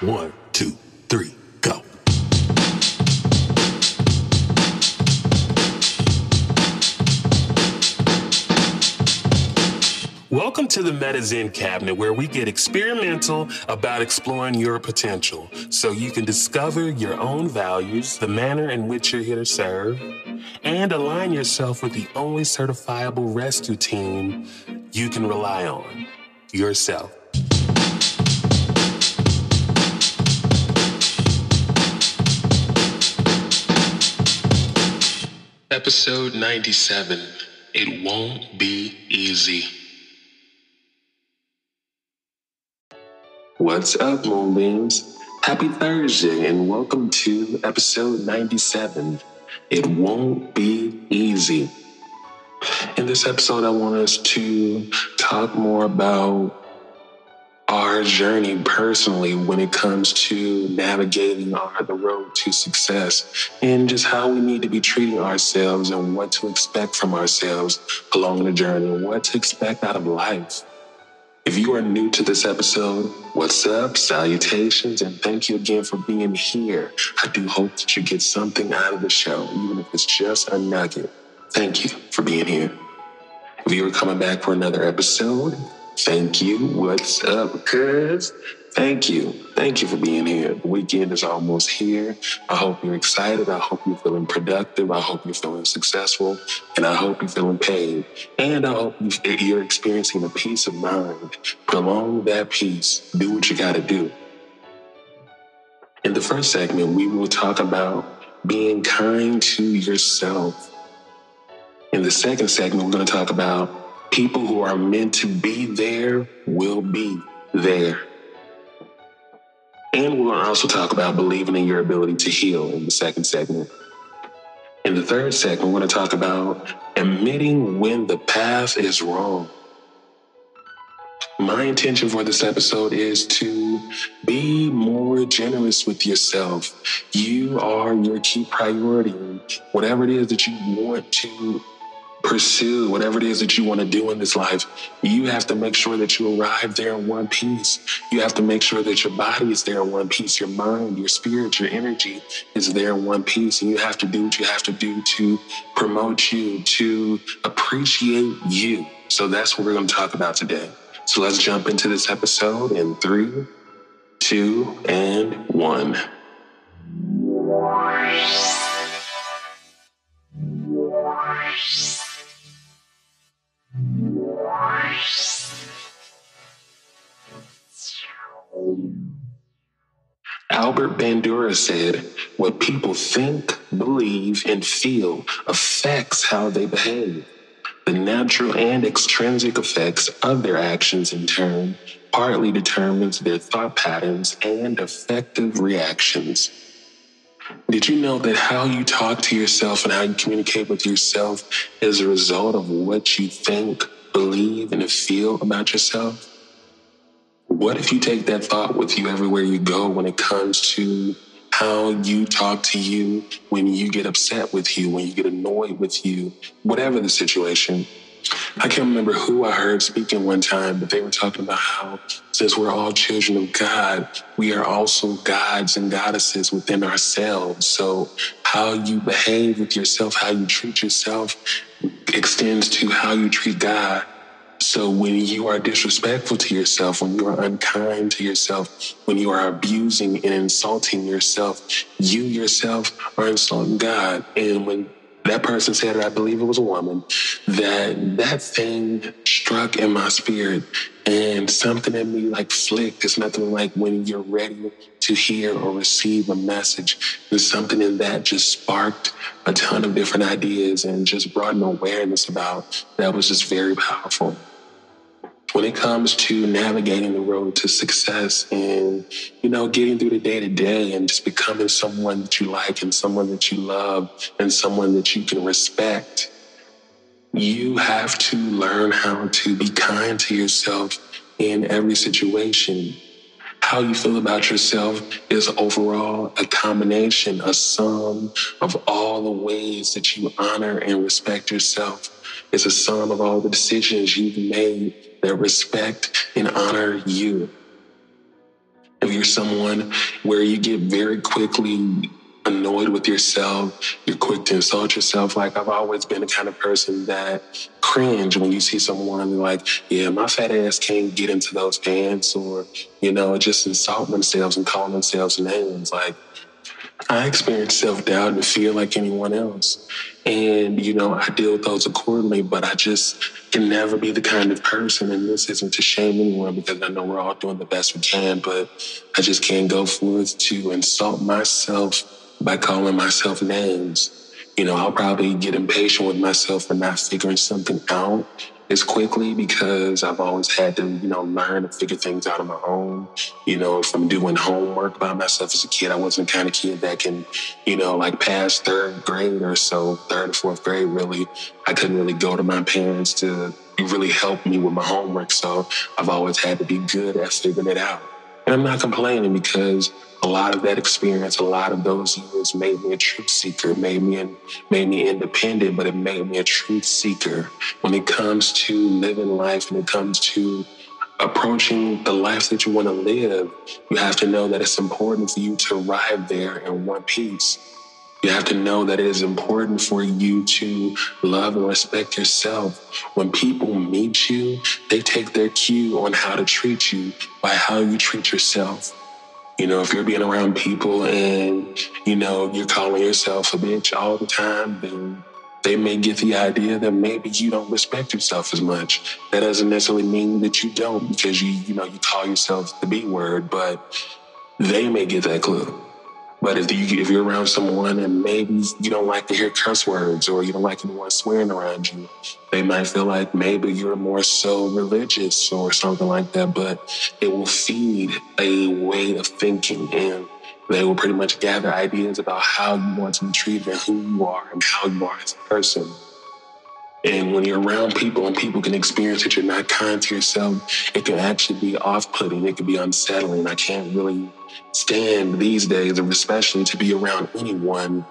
One, two, three, go. Welcome to the MediZen Cabinet, where we get experimental about exploring your potential so you can discover your own values, the manner in which you're here to serve, and align yourself with the only certifiable rescue team you can rely on yourself. Episode 97 It Won't Be Easy. What's up, Moonbeams? Happy Thursday, and welcome to episode 97 It Won't Be Easy. In this episode, I want us to talk more about our journey personally when it comes to navigating the road to success and just how we need to be treating ourselves and what to expect from ourselves along the journey and what to expect out of life. If you are new to this episode, what's up? Salutations, and thank you again for being here. I do hope that you get something out of the show, even if it's just a nugget. Thank you for being here. If you are coming back for another episode, thank you. What's up, cuz? Thank you. Thank you for being here. The weekend is almost here. I hope you're excited. I hope you're feeling productive. I hope you're feeling successful. And I hope you're feeling paid. And I hope you're experiencing a peace of mind. Prolong that peace. Do what you got to do. In the first segment, we will talk about being kind to yourself. In the second segment, we're going to talk about people who are meant to be there will be there. And we'll also talk about believing in your ability to heal in the second segment. In the third segment, we're going to talk about admitting when the path is wrong. My intention for this episode is to be more generous with yourself. You are your key priority. Whatever it is that you want to pursue whatever it is that you want to do in this life, you have to make sure that you arrive there in one piece. You have to make sure that your body is there in one piece, your mind, your spirit, your energy is there in one piece. And you have to do what you have to do to promote you, to appreciate you. So that's what we're going to talk about today. So let's jump into this episode in three, two, and one. Albert Bandura said, What people think, believe, and feel affects how they behave. The natural and extrinsic effects of their actions, in turn, partly determines their thought patterns and affective reactions. Did you know that how you talk to yourself and how you communicate with yourself is a result of what you think, believe, and feel about yourself? What if you take that thought with you everywhere you go when it comes to how you talk to you, when you get upset with you, when you get annoyed with you, whatever the situation? I can't remember who I heard speaking one time, but they were talking about how, since we're all children of God, we are also gods and goddesses within ourselves. So, how you behave with yourself, how you treat yourself, extends to how you treat God. So when you are disrespectful to yourself, when you are unkind to yourself, when you are abusing and insulting yourself, you yourself are insulting God. And when that person said it, I believe it was a woman, that that thing struck in my spirit and something in me like flicked. It's nothing like when you're ready to hear or receive a message. There's something in that just sparked a ton of different ideas and just brought an awareness about that was just very powerful when it comes to navigating the road to success and, you know, getting through the day to day and just becoming someone that you like and someone that you love and someone that you can respect, you have to learn how to be kind to yourself in every situation. How you feel about yourself is overall a combination, a sum of all the ways that you honor and respect yourself. It's a sum of all the decisions you've made that respect and honor you. if you're someone where you get very quickly annoyed with yourself, you're quick to insult yourself. Like I've always been the kind of person that cringe when you see someone like, yeah, my fat ass can't get into those pants or, you know, just insult themselves and call themselves names. Like I experience self doubt and fear like anyone else. And, you know, I deal with those accordingly, but I just can never be the kind of person, and this isn't to shame anyone because I know we're all doing the best we can, but I just can't go forth to insult myself by calling myself names. You know, I'll probably get impatient with myself for not figuring something out as quickly because I've always had to, you know, learn and figure things out on my own. You know, from doing homework by myself as a kid, I wasn't the kind of kid that can, you know, like pass third grade or so, third or fourth grade, really. I couldn't really go to my parents to really help me with my homework. So I've always had to be good at figuring it out. And I'm not complaining because a lot of that experience, a lot of those years made me a truth seeker, made me made me independent, but it made me a truth seeker when it comes to living life and it comes to approaching the life that you want to live. You have to know that it's important for you to arrive there in one piece. You have to know that it is important for you to love and respect yourself. When people meet you, they take their cue on how to treat you by how you treat yourself. You know, if you're being around people and, you know, you're calling yourself a bitch all the time, then they may get the idea that maybe you don't respect yourself as much. That doesn't necessarily mean that you don't because you, you know, you call yourself the B word, but they may get that clue. But if you if you're around someone and maybe you don't like to hear curse words or you don't like anyone swearing around you, they might feel like maybe you're more so religious or something like that. But it will feed a way of thinking and they will pretty much gather ideas about how you want to be treated and who you are and how you are as a person. And when you're around people and people can experience that you're not kind to yourself, it can actually be off putting. It can be unsettling. I can't really stand these days, especially to be around anyone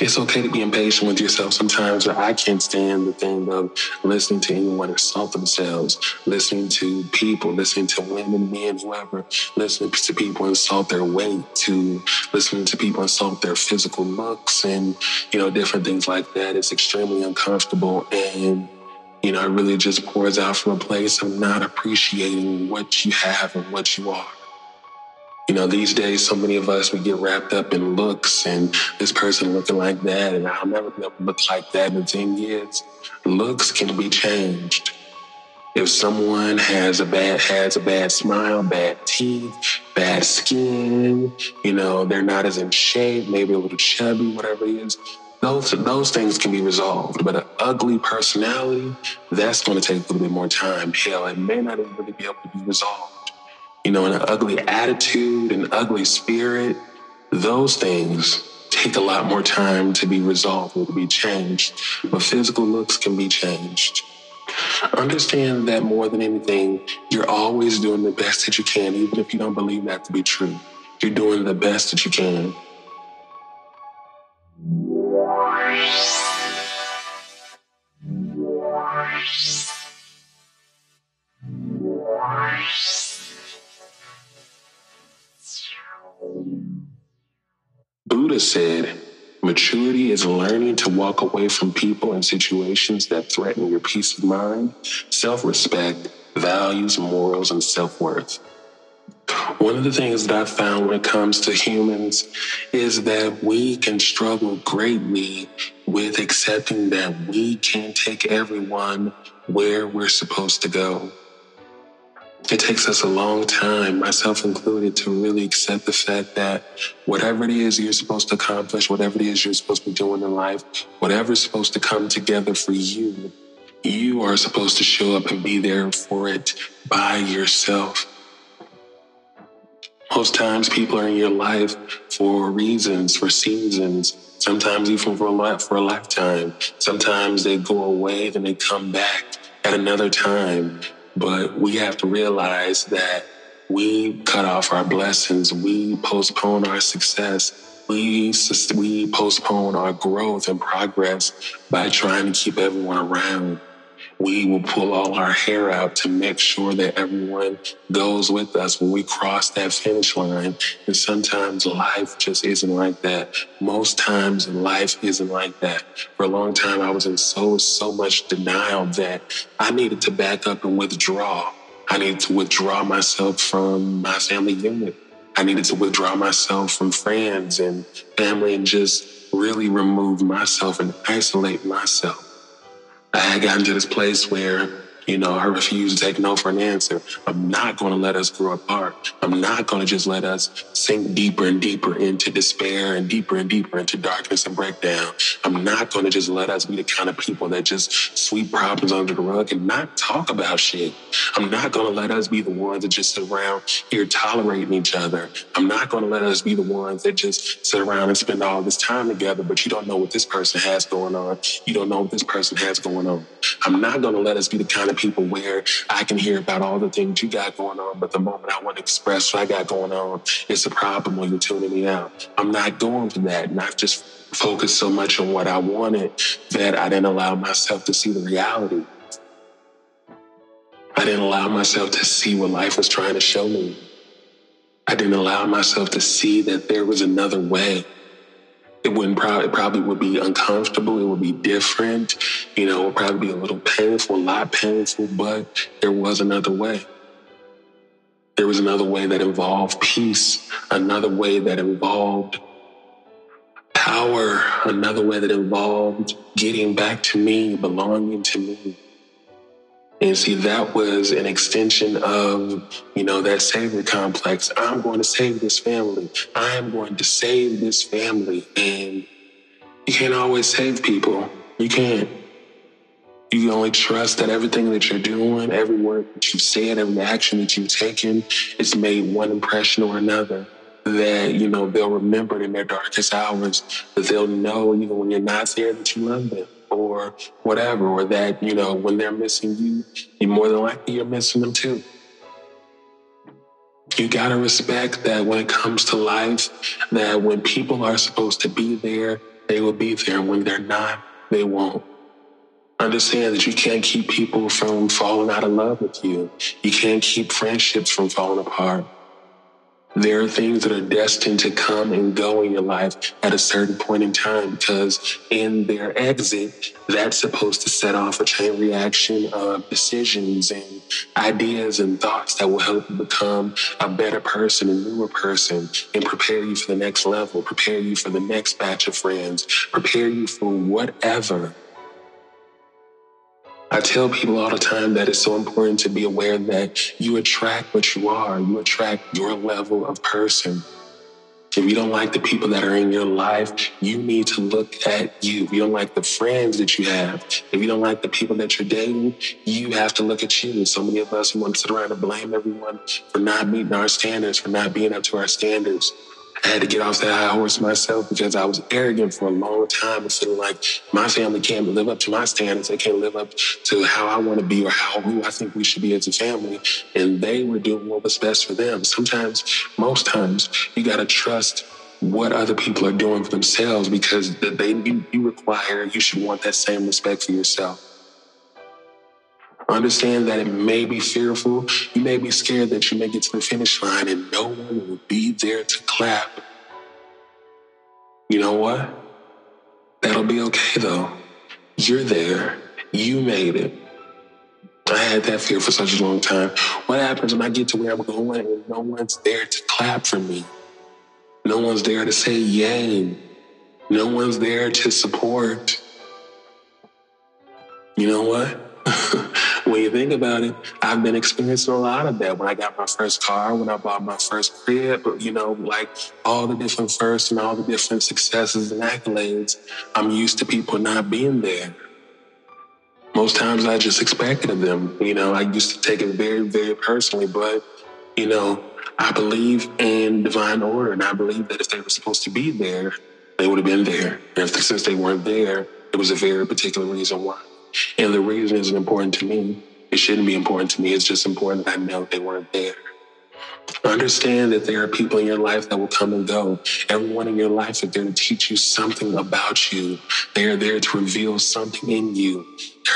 it's okay to be impatient with yourself sometimes, but I can't stand the thing of listening to anyone insult themselves, listening to people, listening to women, men, whoever, listening to people insult their weight, to listening to people insult their physical looks and, you know, different things like that. It's extremely uncomfortable and you know, it really just pours out from a place of not appreciating what you have and what you are. You know, these days, so many of us, we get wrapped up in looks and this person looking like that, and I'll never look like that in 10 years. Looks can be changed. If someone has a bad has a bad smile, bad teeth, bad skin, you know, they're not as in shape, maybe a little chubby, whatever it is, those those things can be resolved. But an ugly personality, that's going to take a little bit more time. Hell, it may not even really be able to be resolved you know, an ugly attitude, an ugly spirit, those things take a lot more time to be resolved or to be changed. But physical looks can be changed. Understand that more than anything, you're always doing the best that you can, even if you don't believe that to be true. You're doing the best that you can. Buddha said, Maturity is learning to walk away from people and situations that threaten your peace of mind, self respect, values, morals, and self worth. One of the things that I've found when it comes to humans is that we can struggle greatly with accepting that we can't take everyone where we're supposed to go. It takes us a long time, myself included, to really accept the fact that whatever it is you're supposed to accomplish, whatever it is you're supposed to doing in life, whatever is supposed to come together for you, you are supposed to show up and be there for it by yourself. Most times, people are in your life for reasons, for seasons, sometimes even for a life, for a lifetime. Sometimes they go away, then they come back at another time. But we have to realize that we cut off our blessings, we postpone our success, we, we postpone our growth and progress by trying to keep everyone around. We will pull all our hair out to make sure that everyone goes with us when we cross that finish line. And sometimes life just isn't like that. Most times life isn't like that. For a long time, I was in so, so much denial that I needed to back up and withdraw. I needed to withdraw myself from my family unit. I needed to withdraw myself from friends and family and just really remove myself and isolate myself. I had gotten to this place where you know, I refuse to take no for an answer. I'm not going to let us grow apart. I'm not going to just let us sink deeper and deeper into despair and deeper and deeper into darkness and breakdown. I'm not going to just let us be the kind of people that just sweep problems under the rug and not talk about shit. I'm not going to let us be the ones that just sit around here tolerating each other. I'm not going to let us be the ones that just sit around and spend all this time together, but you don't know what this person has going on. You don't know what this person has going on. I'm not going to let us be the kind of people where I can hear about all the things you got going on, but the moment I want to express what I got going on, it's a problem when you're tuning me out. I'm not going for that. And I've just focused so much on what I wanted that I didn't allow myself to see the reality. I didn't allow myself to see what life was trying to show me. I didn't allow myself to see that there was another way it wouldn't probably it probably would be uncomfortable. It would be different. You know, it would probably be a little painful, a lot painful, but there was another way. There was another way that involved peace, another way that involved power, another way that involved getting back to me, belonging to me. And see, that was an extension of, you know, that savior complex. I'm going to save this family. I am going to save this family. And you can't always save people. You can't. You can only trust that everything that you're doing, every word that you've said, every action that you've taken, it's made one impression or another. That, you know, they'll remember it in their darkest hours, that they'll know even when you're not there that you love them or whatever, or that, you know, when they're missing you, you more than likely you're missing them too. You gotta respect that when it comes to life, that when people are supposed to be there, they will be there. When they're not, they won't. Understand that you can't keep people from falling out of love with you. You can't keep friendships from falling apart. There are things that are destined to come and go in your life at a certain point in time because in their exit, that's supposed to set off a chain reaction of decisions and ideas and thoughts that will help you become a better person, a newer person, and prepare you for the next level, prepare you for the next batch of friends, prepare you for whatever I tell people all the time that it's so important to be aware that you attract what you are. You attract your level of person. If you don't like the people that are in your life, you need to look at you. If you don't like the friends that you have, if you don't like the people that you're dating, you have to look at you. And So many of us want to sit around and blame everyone for not meeting our standards, for not being up to our standards. I had to get off that high horse myself because I was arrogant for a long time and feeling like my family can't live up to my standards. They can't live up to how I want to be or how who I think we should be as a family. And they were doing what was best for them. Sometimes, most times, you got to trust what other people are doing for themselves because they you, you require you should want that same respect for yourself. Understand that it may be fearful. You may be scared that you may get to the finish line and no one will be there to clap. You know what? That'll be okay though. You're there. You made it. I had that fear for such a long time. What happens when I get to where I'm going and no one's there to clap for me? No one's there to say yay. No one's there to support. You know what? when you think about it, I've been experiencing a lot of that. When I got my first car, when I bought my first crib, you know, like all the different firsts and all the different successes and accolades, I'm used to people not being there. Most times I just expected of them. You know, I used to take it very, very personally, but, you know, I believe in divine order and I believe that if they were supposed to be there, they would have been there. And if, since they weren't there, it was a very particular reason why. And the reason isn't important to me. It shouldn't be important to me. It's just important that I know they weren't there. Understand that there are people in your life that will come and go. Everyone in your life is there to teach you something about you. They are there to reveal something in you.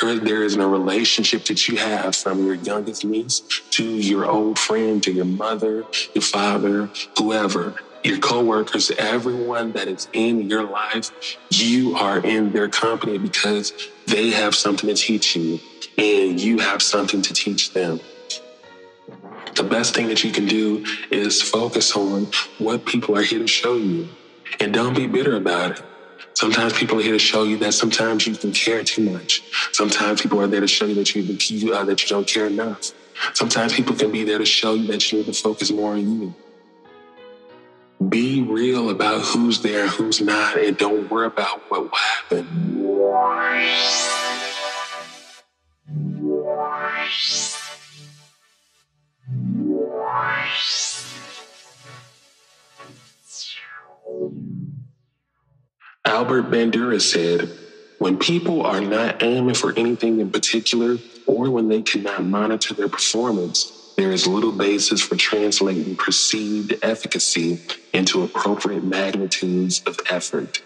There is a relationship that you have from your youngest niece to your old friend, to your mother, your father, whoever, your coworkers, everyone that is in your life. You are in their company because they have something to teach you and you have something to teach them the best thing that you can do is focus on what people are here to show you and don't be bitter about it. Sometimes people are here to show you that sometimes you can care too much. Sometimes people are there to show you that you, uh, that you don't care enough. Sometimes people can be there to show you that you need to focus more on you. Be real about who's there, who's not, and don't worry about what will happen. Albert Bandura said, when people are not aiming for anything in particular, or when they cannot monitor their performance, there is little basis for translating perceived efficacy into appropriate magnitudes of effort.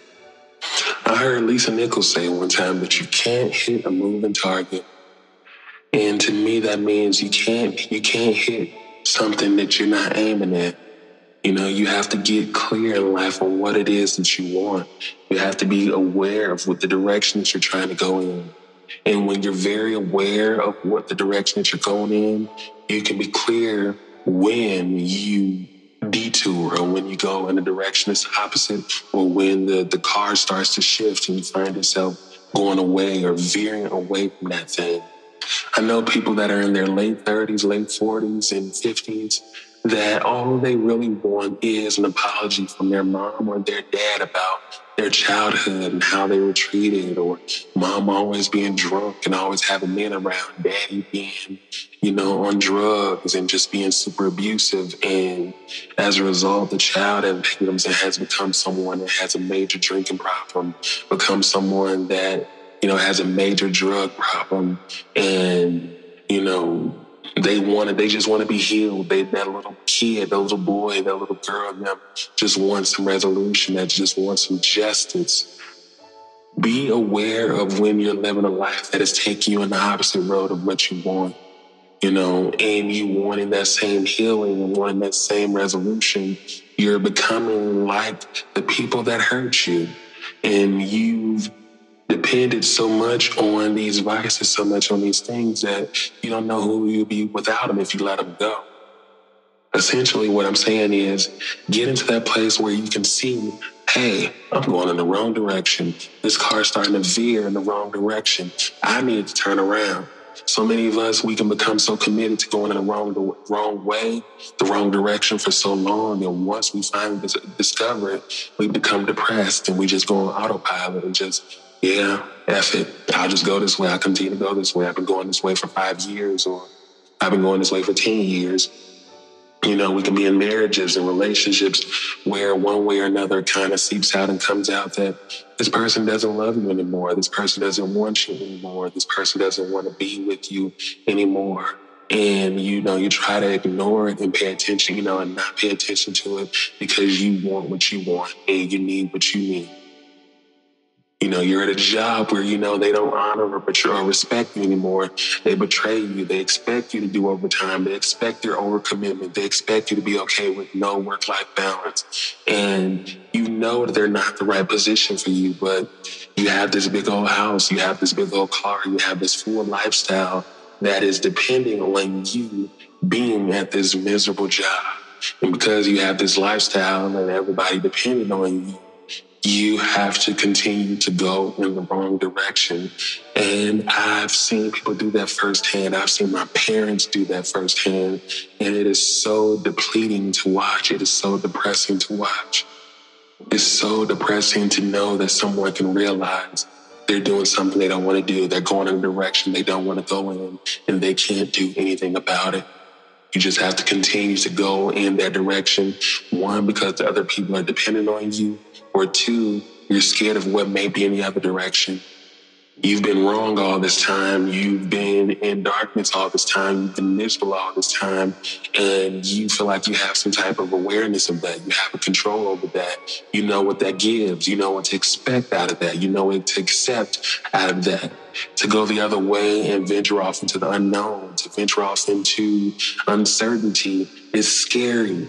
I heard Lisa Nichols say one time that you can't hit a moving target. And to me that means you can't you can't hit something that you're not aiming at. You know, you have to get clear in life on what it is that you want. You have to be aware of what the direction that you're trying to go in. And when you're very aware of what the direction that you're going in, you can be clear when you detour or when you go in a direction that's opposite or when the, the car starts to shift and you find yourself going away or veering away from that thing. I know people that are in their late 30s, late 40s, and 50s that all they really want is an apology from their mom or their dad about their childhood and how they were treated, or mom always being drunk and always having men around, daddy being, you know, on drugs and just being super abusive. And as a result, the child that becomes and has become someone that has a major drinking problem, becomes someone that, you know, has a major drug problem and, you know, they wanted, they just want to be healed. They, that little kid, that little boy, that little girl, them just want some resolution, that just want some justice. Be aware of when you're living a life that is taking you in the opposite road of what you want, you know, and you wanting that same healing and wanting that same resolution. You're becoming like the people that hurt you. And you've depended so much on these vices, so much on these things that you don't know who you'll be without them if you let them go. Essentially, what I'm saying is get into that place where you can see, hey, I'm going in the wrong direction. This car's starting to veer in the wrong direction. I need to turn around. So many of us, we can become so committed to going in the wrong, the wrong way, the wrong direction for so long. And once we finally discover it, we become depressed and we just go on autopilot and just yeah, F it. I'll just go this way. I'll continue to go this way. I've been going this way for five years, or I've been going this way for 10 years. You know, we can be in marriages and relationships where one way or another kind of seeps out and comes out that this person doesn't love you anymore. This person doesn't want you anymore. This person doesn't want to be with you anymore. And, you know, you try to ignore it and pay attention, you know, and not pay attention to it because you want what you want and you need what you need. You know, you're at a job where, you know, they don't honor or, or respect you anymore. They betray you. They expect you to do overtime. They expect your overcommitment. They expect you to be okay with no work life balance. And you know that they're not the right position for you, but you have this big old house, you have this big old car, you have this full lifestyle that is depending on you being at this miserable job. And because you have this lifestyle and everybody depending on you, you have to continue to go in the wrong direction. And I've seen people do that firsthand. I've seen my parents do that firsthand. And it is so depleting to watch. It is so depressing to watch. It's so depressing to know that someone can realize they're doing something they don't want to do. They're going in a direction they don't want to go in, and they can't do anything about it. You just have to continue to go in that direction. One, because the other people are dependent on you or two, you're scared of what may be in the other direction. You've been wrong all this time. You've been in darkness all this time. You've been miserable all this time. And you feel like you have some type of awareness of that. You have a control over that. You know what that gives. You know what to expect out of that. You know what to accept out of that. To go the other way and venture off into the unknown, to venture off into uncertainty is scary.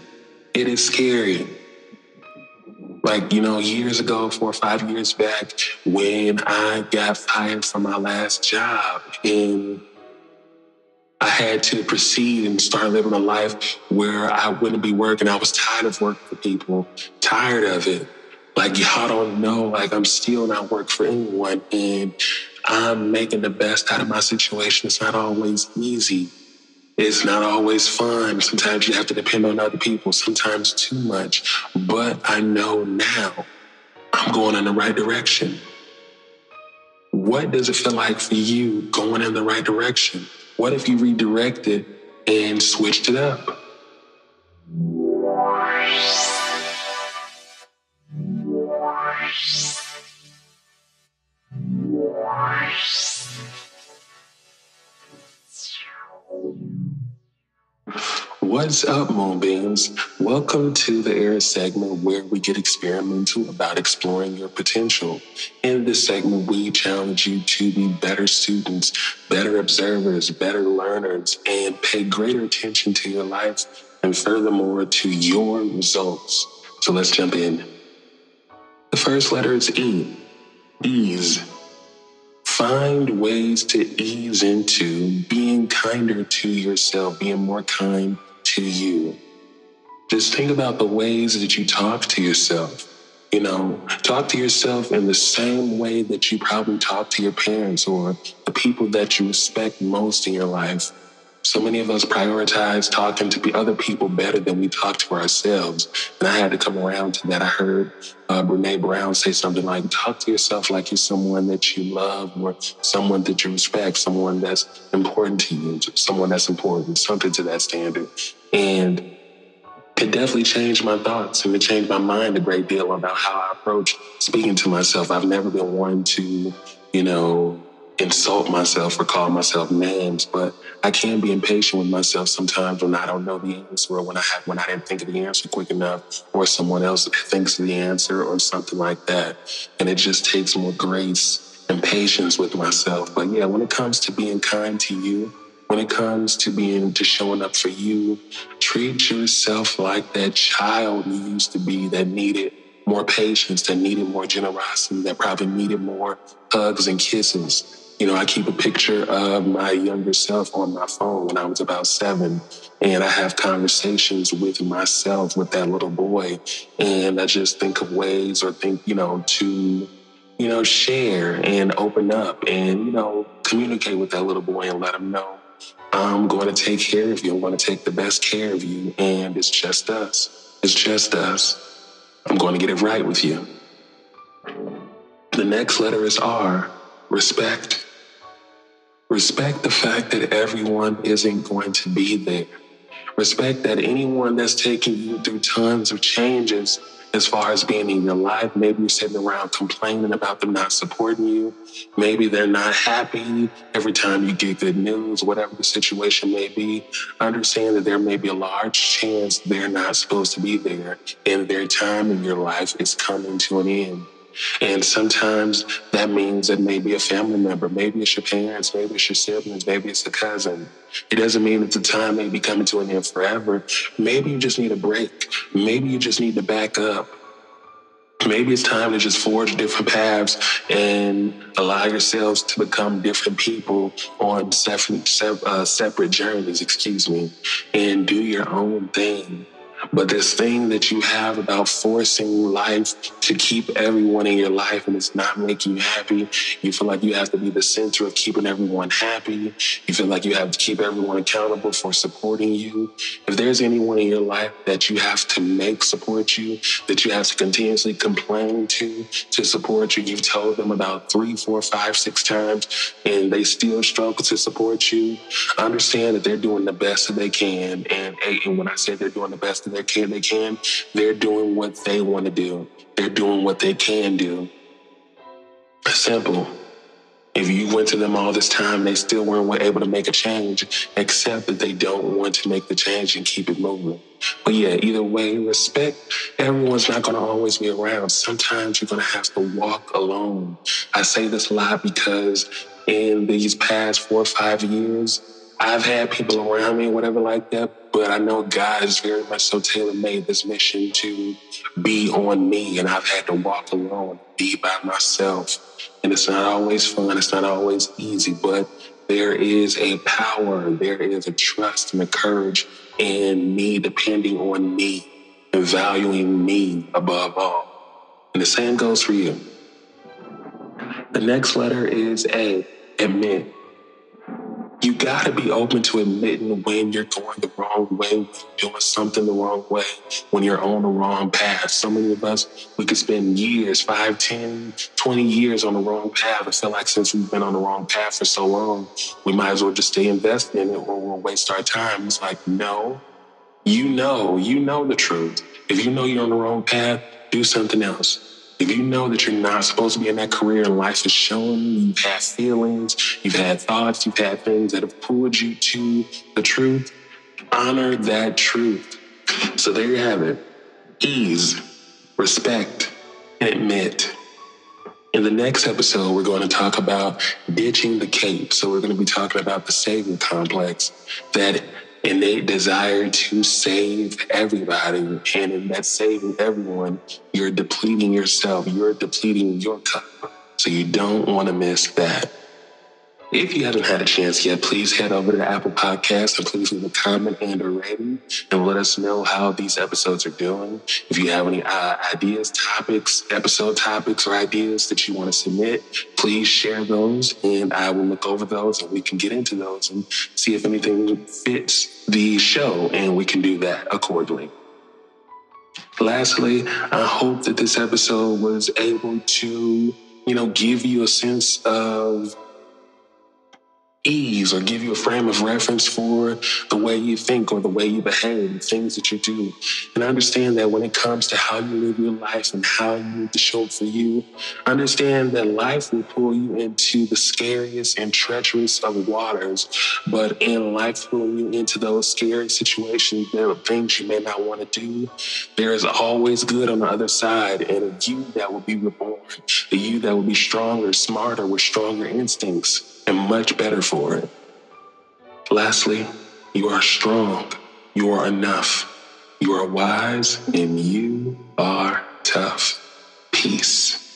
It is scary like, you know, years ago, four or five years back, when I got fired from my last job and I had to proceed and start living a life where I wouldn't be working. I was tired of working for people, tired of it. Like, y'all don't know, like, I'm still not working for anyone. And I'm making the best out of my situation. It's not always easy. It's not always fun. Sometimes you have to depend on other people, sometimes too much. But I know now I'm going in the right direction. What does it feel like for you going in the right direction? What if you redirected and switched it up? What's up, Moonbeams? Welcome to the Era segment where we get experimental about exploring your potential. In this segment, we challenge you to be better students, better observers, better learners, and pay greater attention to your life and furthermore to your results. So let's jump in. The first letter is E. Ease. Find ways to ease into being kinder to yourself, being more kind to you. Just think about the ways that you talk to yourself. You know, talk to yourself in the same way that you probably talk to your parents or the people that you respect most in your life. So many of us prioritize talking to other people better than we talk to ourselves. And I had to come around to that. I heard uh, Brene Brown say something like, talk to yourself like you're someone that you love or someone that you respect, someone that's important to you, someone that's important, something to that standard. And it definitely changed my thoughts and it changed my mind a great deal about how I approach speaking to myself. I've never been one to, you know, insult myself or call myself names, but I can be impatient with myself sometimes when I don't know the answer or when I have when I didn't think of the answer quick enough or someone else thinks of the answer or something like that. And it just takes more grace and patience with myself. But yeah, when it comes to being kind to you, when it comes to being to showing up for you, treat yourself like that child you used to be that needed more patience, that needed more generosity, that probably needed more hugs and kisses you know, I keep a picture of my younger self on my phone when I was about seven. And I have conversations with myself, with that little boy. And I just think of ways or think, you know, to, you know, share and open up and, you know, communicate with that little boy and let him know I'm going to take care of you. I'm going to take the best care of you. And it's just us. It's just us. I'm going to get it right with you. The next letter is R, respect. Respect the fact that everyone isn't going to be there. Respect that anyone that's taking you through tons of changes as far as being in your life, maybe you're sitting around complaining about them not supporting you. Maybe they're not happy every time you get good news, whatever the situation may be. Understand that there may be a large chance they're not supposed to be there and their time in your life is coming to an end. And sometimes that means it may be a family member, maybe it's your parents, maybe it's your siblings, maybe it's a cousin. It doesn't mean that the time may be coming to an end forever. Maybe you just need a break. Maybe you just need to back up. Maybe it's time to just forge different paths and allow yourselves to become different people on separate, uh, separate journeys, excuse me, and do your own thing. But this thing that you have about forcing life to keep everyone in your life and it's not making you happy, you feel like you have to be the center of keeping everyone happy. You feel like you have to keep everyone accountable for supporting you. If there's anyone in your life that you have to make support you, that you have to continuously complain to to support you, you've told them about three, four, five, six times, and they still struggle to support you. Understand that they're doing the best that they can. And, and when I say they're doing the best they can, they can. They're doing what they want to do. They're doing what they can do. Simple. If you went to them all this time, they still weren't able to make a change, except that they don't want to make the change and keep it moving. But yeah, either way, respect. Everyone's not going to always be around. Sometimes you're going to have to walk alone. I say this a lot because in these past four or five years, I've had people around me, whatever like that, but I know God is very much so tailor made this mission to be on me, and I've had to walk alone, be by myself. And it's not always fun, it's not always easy, but there is a power, there is a trust and a courage in me depending on me and valuing me above all. And the same goes for you. The next letter is A, admit you got to be open to admitting when you're going the wrong way, when you're doing something the wrong way, when you're on the wrong path. So many of us, we could spend years, 5, 10, 20 years on the wrong path. I feel like since we've been on the wrong path for so long, we might as well just stay invested in it or we'll waste our time. It's like, no, you know, you know the truth. If you know you're on the wrong path, do something else. If you know that you're not supposed to be in that career and life is showing you, you've had feelings, you've had thoughts, you've had things that have pulled you to the truth, honor that truth. So there you have it. Ease, respect, and admit. In the next episode, we're going to talk about ditching the cape. So we're going to be talking about the savior complex that innate desire to save everybody. And in that saving everyone, you're depleting yourself, you're depleting your cup. So you don't want to miss that. If you haven't had a chance yet, please head over to Apple Podcasts and please leave a comment and a rating and let us know how these episodes are doing. If you have any uh, ideas, topics, episode topics, or ideas that you want to submit, please share those and I will look over those and we can get into those and see if anything fits the show and we can do that accordingly. Lastly, I hope that this episode was able to, you know, give you a sense of ease or give you a frame of reference for the way you think or the way you behave, the things that you do. And understand that when it comes to how you live your life and how you need to show for you, understand that life will pull you into the scariest and treacherous of waters. But in life pulling you into those scary situations, there are things you may not want to do. There is always good on the other side and a you that will be reborn, a you that will be stronger, smarter, with stronger instincts and much better for it. Lastly, you are strong. You are enough. You are wise and you are tough. Peace.